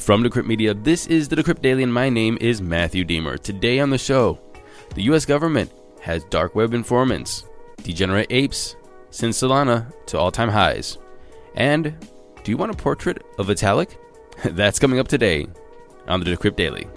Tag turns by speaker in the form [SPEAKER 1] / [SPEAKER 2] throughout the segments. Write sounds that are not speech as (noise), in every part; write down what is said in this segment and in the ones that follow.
[SPEAKER 1] From Decrypt Media, this is the Decrypt Daily, and my name is Matthew Diemer. Today on the show, the U.S. government has dark web informants, degenerate apes, send Solana to all-time highs, and do you want a portrait of Vitalik? (laughs) That's coming up today on the Decrypt Daily.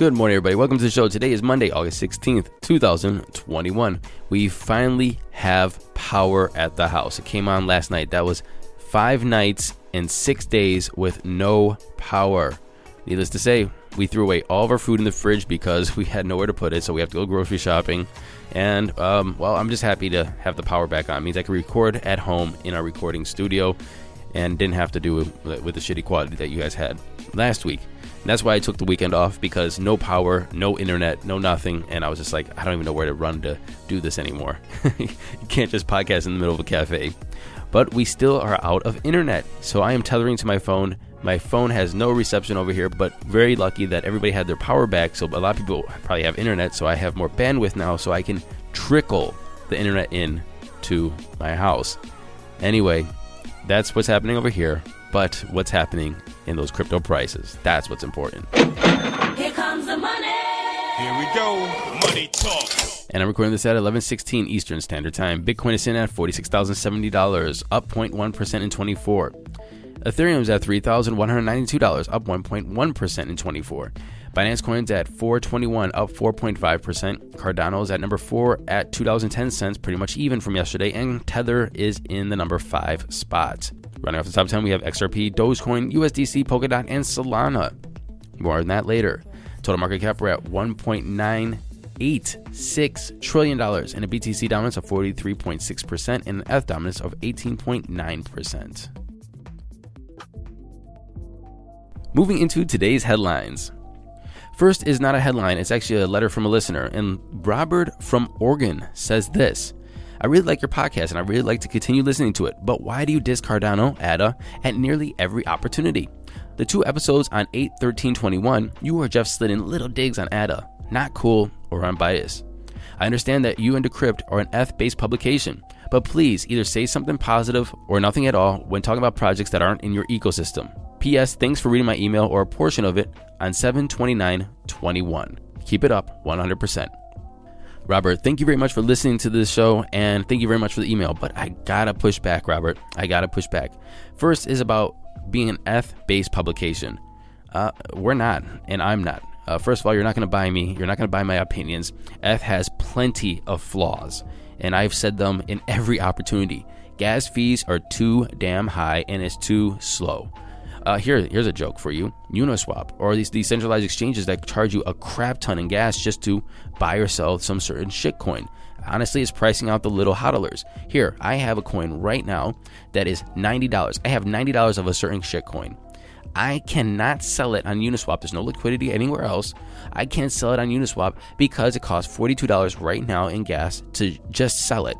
[SPEAKER 1] Good morning, everybody. Welcome to the show. Today is Monday, August 16th, 2021. We finally have power at the house. It came on last night. That was five nights and six days with no power. Needless to say, we threw away all of our food in the fridge because (laughs) we had nowhere to put it, so we have to go grocery shopping. And, um, well, I'm just happy to have the power back on. It means I can record at home in our recording studio and didn't have to do it with the shitty quality that you guys had last week. And that's why I took the weekend off because no power, no internet, no nothing. And I was just like, I don't even know where to run to do this anymore. (laughs) you can't just podcast in the middle of a cafe. But we still are out of internet. So I am tethering to my phone. My phone has no reception over here, but very lucky that everybody had their power back. So a lot of people probably have internet. So I have more bandwidth now so I can trickle the internet in to my house. Anyway, that's what's happening over here. But what's happening in those crypto prices? That's what's important.
[SPEAKER 2] Here comes the money.
[SPEAKER 3] Here we go. Money talk.
[SPEAKER 1] And I'm recording this at 11:16 Eastern Standard Time. Bitcoin is in at $46,070, up 0.1% in 24. Ethereum is at $3,192, up 1.1% in 24. Binance Coin's at 421, up 4.5%. Cardano is at number 4 at $2.10, pretty much even from yesterday. And Tether is in the number 5 spot. Running off the top 10, we have XRP, Dogecoin, USDC, Polkadot, and Solana. More on that later. Total market cap, we're at $1.986 trillion and a BTC dominance of 43.6% and an ETH dominance of 18.9%. Moving into today's headlines. First is not a headline, it's actually a letter from a listener. And Robert from Oregon says this I really like your podcast and I really like to continue listening to it, but why do you diss Cardano, ADA, at nearly every opportunity? The two episodes on 8 13 21, you or Jeff slid in little digs on ADA. Not cool or unbiased. I understand that you and Decrypt are an ETH based publication, but please either say something positive or nothing at all when talking about projects that aren't in your ecosystem. P.S. Thanks for reading my email or a portion of it on 72921. Keep it up 100%. Robert, thank you very much for listening to this show and thank you very much for the email. But I gotta push back, Robert. I gotta push back. First is about being an ETH based publication. Uh, we're not, and I'm not. Uh, first of all, you're not to buy me. You're not to buy my opinions. ETH has plenty of flaws, and I've said them in every opportunity. Gas fees are too damn high, and it's too slow. Uh, here, here's a joke for you: Uniswap or these decentralized exchanges that charge you a crap ton in gas just to buy or sell some certain shitcoin. Honestly, it's pricing out the little hodlers. Here, I have a coin right now that is $90. I have $90 of a certain shitcoin. I cannot sell it on Uniswap. There's no liquidity anywhere else. I can't sell it on Uniswap because it costs $42 right now in gas to just sell it.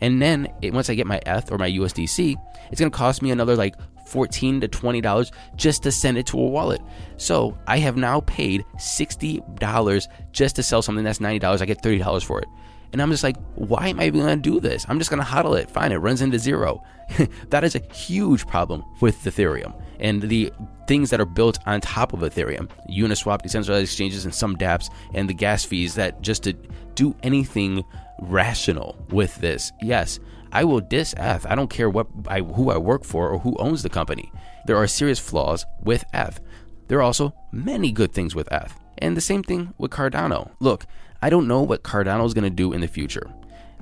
[SPEAKER 1] And then it, once I get my ETH or my USDC, it's going to cost me another like 14 to $20 just to send it to a wallet. So I have now paid $60 just to sell something that's $90. I get $30 for it. And I'm just like, why am I even to do this? I'm just to hodl it. Fine, it runs into zero. (laughs) that is a huge problem with Ethereum and the things that are built on top of Ethereum Uniswap, decentralized exchanges, and some dApps, and the gas fees that just to do anything rational with this. Yes, I will diss ETH. I don't care what I, who I work for or who owns the company. There are serious flaws with ETH. There are also many good things with ETH. And the same thing with Cardano. Look, I don't know what Cardano is going to do in the future.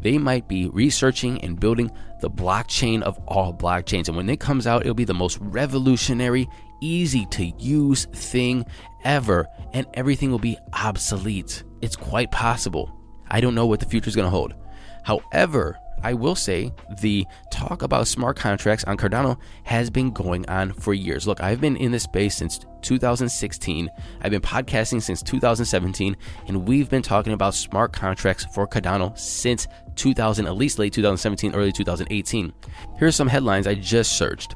[SPEAKER 1] They might be researching and building the blockchain of all blockchains. And when it comes out, it'll be the most revolutionary, easy to use thing ever. And everything will be obsolete. It's quite possible. I don't know what the future is going to hold. However, I will say the talk about smart contracts on Cardano has been going on for years. Look, I've been in this space since 2016. I've been podcasting since 2017, and we've been talking about smart contracts for Cardano since 2000, at least late 2017, early 2018. Here's some headlines I just searched.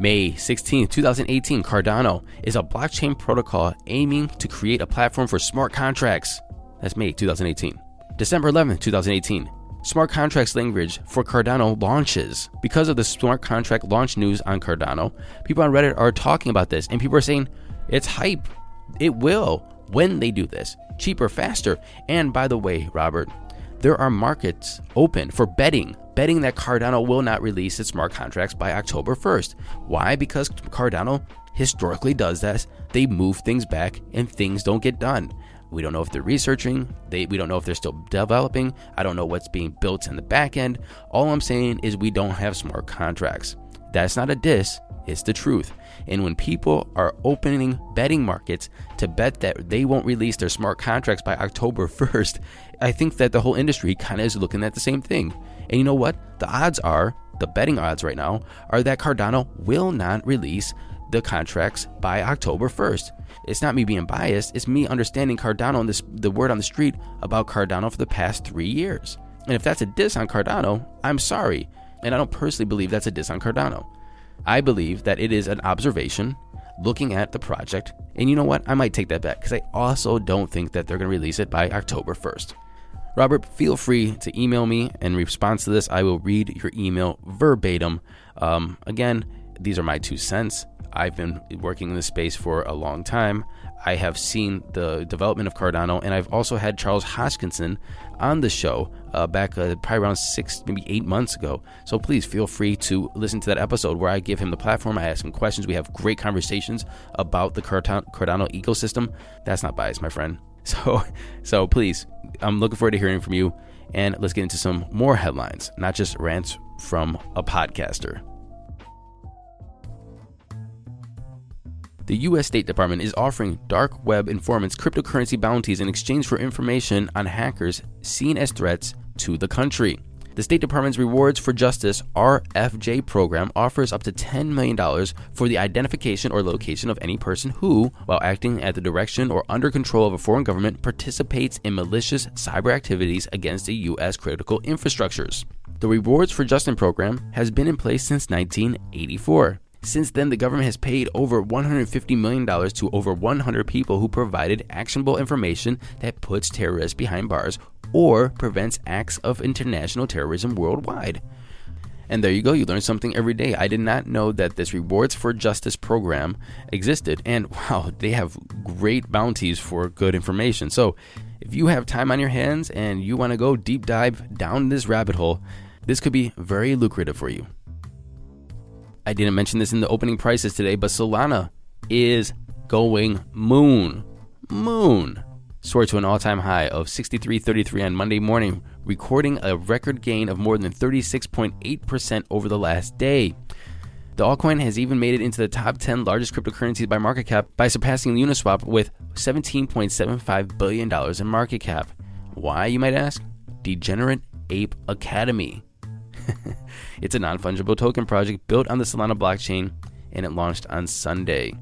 [SPEAKER 1] May 16, 2018, Cardano is a blockchain protocol aiming to create a platform for smart contracts. That's May 2018. December 11, 2018, smart contracts language for Cardano launches. Because of the smart contract launch news on Cardano, people on Reddit are talking about this and people are saying it's hype. It will when they do this. Cheaper, faster. And by the way, Robert, there are markets open for betting, betting that Cardano will not release its smart contracts by October 1st. Why? Because Cardano historically does this. They move things back and things don't get done. We don't know if they're researching. They, we don't know if they're still developing. I don't know what's being built in the back end. All I'm saying is we don't have smart contracts. That's not a diss, it's the truth. And when people are opening betting markets to bet that they won't release their smart contracts by October (laughs) 1st, I think that the whole industry kind of is looking at the same thing. And you know what? The odds are, the betting odds right now, are that Cardano will not release the contracts by October 1st. It's not me being biased, it's me understanding Cardano and this, the word on the street about Cardano for the past three years. And if that's a diss on Cardano, I'm sorry. And I don't personally believe that's a diss on Cardano. I believe that it is an observation looking at the project. And you know what? I might take that back because I also don't think that they're going to release it by October 1st. Robert, feel free to email me in response to this. I will read your email verbatim. Um, again, these are my two cents. I've been working in this space for a long time. I have seen the development of Cardano, and I've also had Charles Hoskinson on the show uh, back uh, probably around six, maybe eight months ago. So please feel free to listen to that episode where I give him the platform. I ask him questions. We have great conversations about the Cardano ecosystem. That's not biased, my friend. (laughs) So, so please, I'm looking forward to hearing from you. And let's get into some more headlines, not just rants from a podcaster. The US State Department is offering dark web informants cryptocurrency bounties in exchange for information on hackers seen as threats to the country. The State Department's Rewards for Justice RFJ program offers up to $10 million for the identification or location of any person who, while acting at the direction or under control of a foreign government, participates in malicious cyber activities against the U.S. critical infrastructures. The Rewards for Justice program has been in place since 1984. Since then, the government has paid over $150 million to over 100 people who provided actionable information that puts terrorists behind bars or prevents acts of international terrorism worldwide. And there you go, you learn something every day. I did not know that this Rewards for Justice program existed. And (laughs) wow, they have great bounties for good information. So if you have time on your hands and you want to go deep dive down this rabbit hole, this could be very lucrative for you. I didn't mention this in the opening prices today, but Solana is going moon. Moon. Soared to an all time high of 63.33 on Monday morning, recording a record gain of more than 36.8% over the last day. The altcoin has even made it into the top 10 largest cryptocurrencies by market cap by surpassing Uniswap with $17.75 billion in market cap. Why, you might ask? Degenerate Ape Academy. (laughs) it's a non fungible token project built on the Solana blockchain and it launched on Sunday.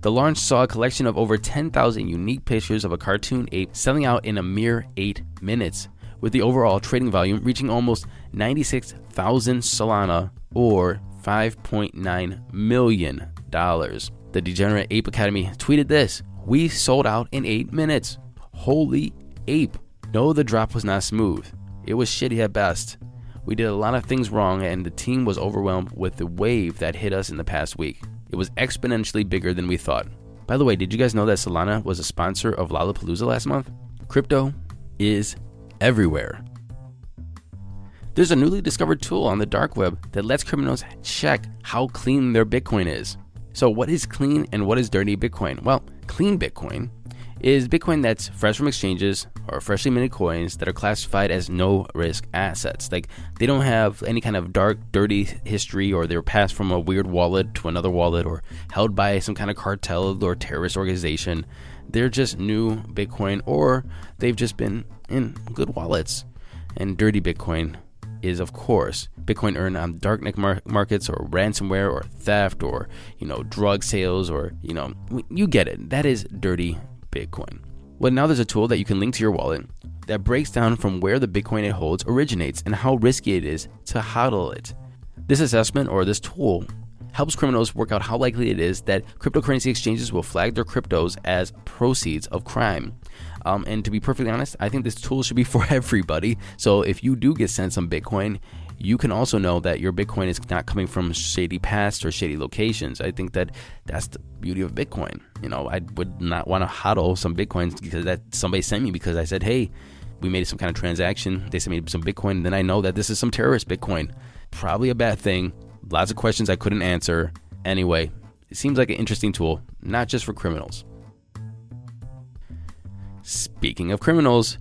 [SPEAKER 1] The launch saw a collection of over 10,000 unique pictures of a cartoon ape selling out in a mere 8 minutes, with the overall trading volume reaching almost 96,000 Solana or $5.9 million. The Degenerate Ape Academy tweeted this We sold out in 8 minutes. Holy ape. No, the drop was not smooth. It was shitty at best. We did a lot of things wrong, and the team was overwhelmed with the wave that hit us in the past week. It was exponentially bigger than we thought. By the way, did you guys know that Solana was a sponsor of Lollapalooza last month? Crypto is everywhere. There's a newly discovered tool on the dark web that lets criminals check how clean their Bitcoin is. So, what is clean and what is dirty Bitcoin? Well, clean Bitcoin is Bitcoin that's fresh from exchanges or freshly minted coins that are classified as no risk assets. Like they don't have any kind of dark, dirty history or they were passed from a weird wallet to another wallet or held by some kind of cartel or terrorist organization. They're just new Bitcoin or they've just been in good wallets. And dirty Bitcoin is, of course, Bitcoin earned on darknet mar- markets or ransomware or theft or, you know, drug sales or, you know, you get it. That is dirty Bitcoin. Well, now there's a tool that you can link to your wallet that breaks down from where the Bitcoin it holds originates and how risky it is to hodl it. This assessment or this tool helps criminals work out how likely it is that cryptocurrency exchanges will flag their cryptos as proceeds of crime. Um, and to be perfectly honest, I think this tool should be (laughs) for everybody. So if you do get sent some Bitcoin, you can also know that your Bitcoin is not coming from shady past or shady locations. I think that that's the beauty of Bitcoin. You know, I would not want to hodl some Bitcoins because that somebody sent me because I said, hey, we made some kind of transaction. They sent me some Bitcoin, then I know that this is some terrorist Bitcoin. Probably a bad thing. Lots of questions I couldn't answer. Anyway, it seems like an interesting tool, not just for criminals. Speaking of criminals,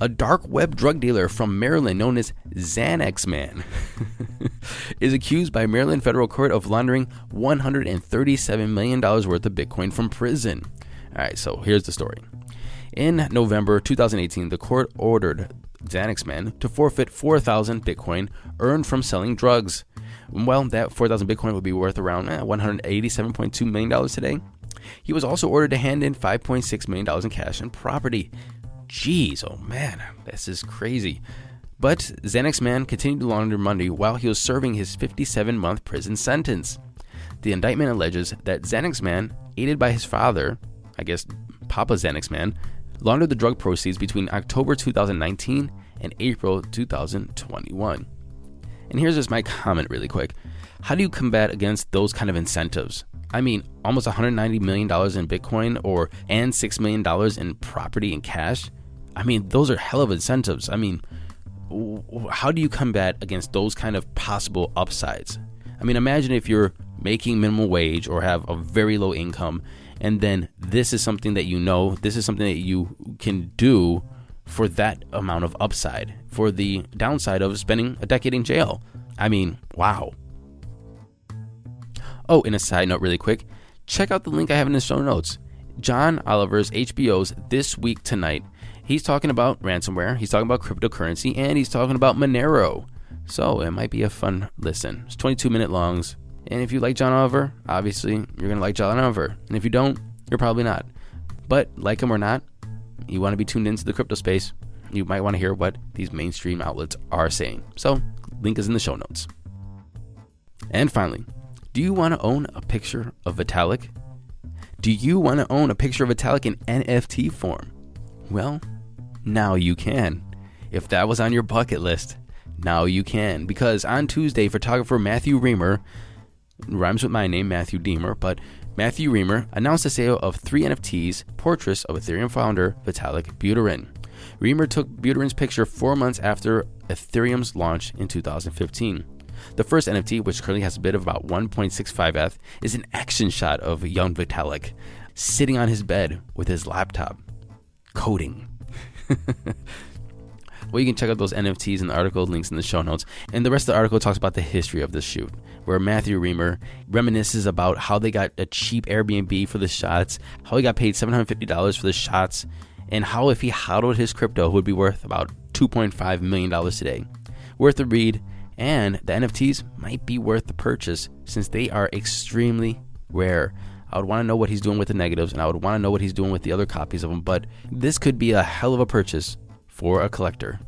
[SPEAKER 1] a dark web drug dealer from Maryland known as Xanax Man (laughs) is accused by Maryland federal court of laundering $137 million worth of Bitcoin from prison. All right, so here's the story. In November 2018, the court ordered Xanax Man to forfeit 4,000 Bitcoin earned from selling drugs. Well, that 4,000 Bitcoin would be worth around eh, $187.2 million today. He was also ordered to hand in $5.6 million in cash and property. Jeez, oh man, this is crazy. But Xanax Man continued to launder money while he was serving his 57 month prison sentence. The indictment alleges that Xanax Man, aided by his father, I guess Papa Xanax Man, laundered the drug proceeds between October 2019 and April 2021. And here's just my comment really quick. How do you combat against those kind of incentives? I mean, almost $190 million in Bitcoin or and $6 million in property and cash. I mean, those are hell of incentives. I mean, how do you combat against those kind of possible upsides? I mean, imagine if you're making minimum wage or have a very low income and then this is something that you know, this is something that you can do for that amount of upside, for the downside of spending a decade in jail. I mean, wow. Oh, in a side note, really quick, check out the link I have in the show notes. John Oliver's HBO's This Week Tonight. He's talking about ransomware, he's talking about cryptocurrency, and he's talking about Monero. So it might be a fun listen. It's 22 minute longs. And if you like John Oliver, obviously you're going to like John Oliver. And if you don't, you're probably not. But like him or not, you want to be tuned into the crypto space, you might want to hear what these mainstream outlets are saying. So, link is in the show notes. And finally, do you want to own a picture of Vitalik? Do you want to own a picture of Vitalik in NFT form? Well, now you can. If that was on your bucket list, now you can. Because on Tuesday, photographer Matthew Reamer rhymes with my name, Matthew Diemer, but Matthew Reamer announced the sale of three NFTs, portraits of Ethereum founder Vitalik Buterin. Reamer took Buterin's picture four months after Ethereum's launch in 2015. The first NFT, which currently has a bid of about 1.65 ETH, is an action shot of young Vitalik sitting on his bed with his laptop, coding. (laughs) well, you can check out those NFTs in the article, links in the show notes. And the rest of the article talks about the history of this shoot, where Matthew Reamer reminisces about how they got a cheap Airbnb for the shots, how he got paid $750 for the shots, and how if he hodled his crypto it would be worth about $2.5 million today. Worth the read, and the NFTs might be worth the purchase since they are extremely rare. I would want to know what he's doing with the negatives, and I would want to know what he's doing with the other copies of them, but this could be a hell of a purchase for a collector.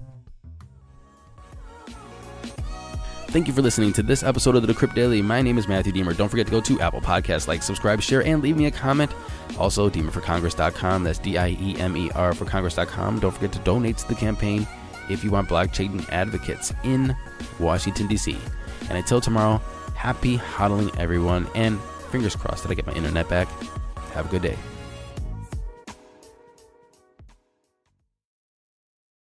[SPEAKER 1] Thank you for listening to this episode of the Decrypt Daily. My name is Matthew Diemer. Don't forget to go to Apple Podcasts, like, subscribe, share, and leave me a comment. Also, DiemerForCongress.com. That's D I E M E R for Congress.com. Don't forget to donate to the campaign if you want blockchain advocates in Washington, D.C. And until tomorrow, happy hodling, everyone, and fingers crossed that I get my internet back. Have a good day.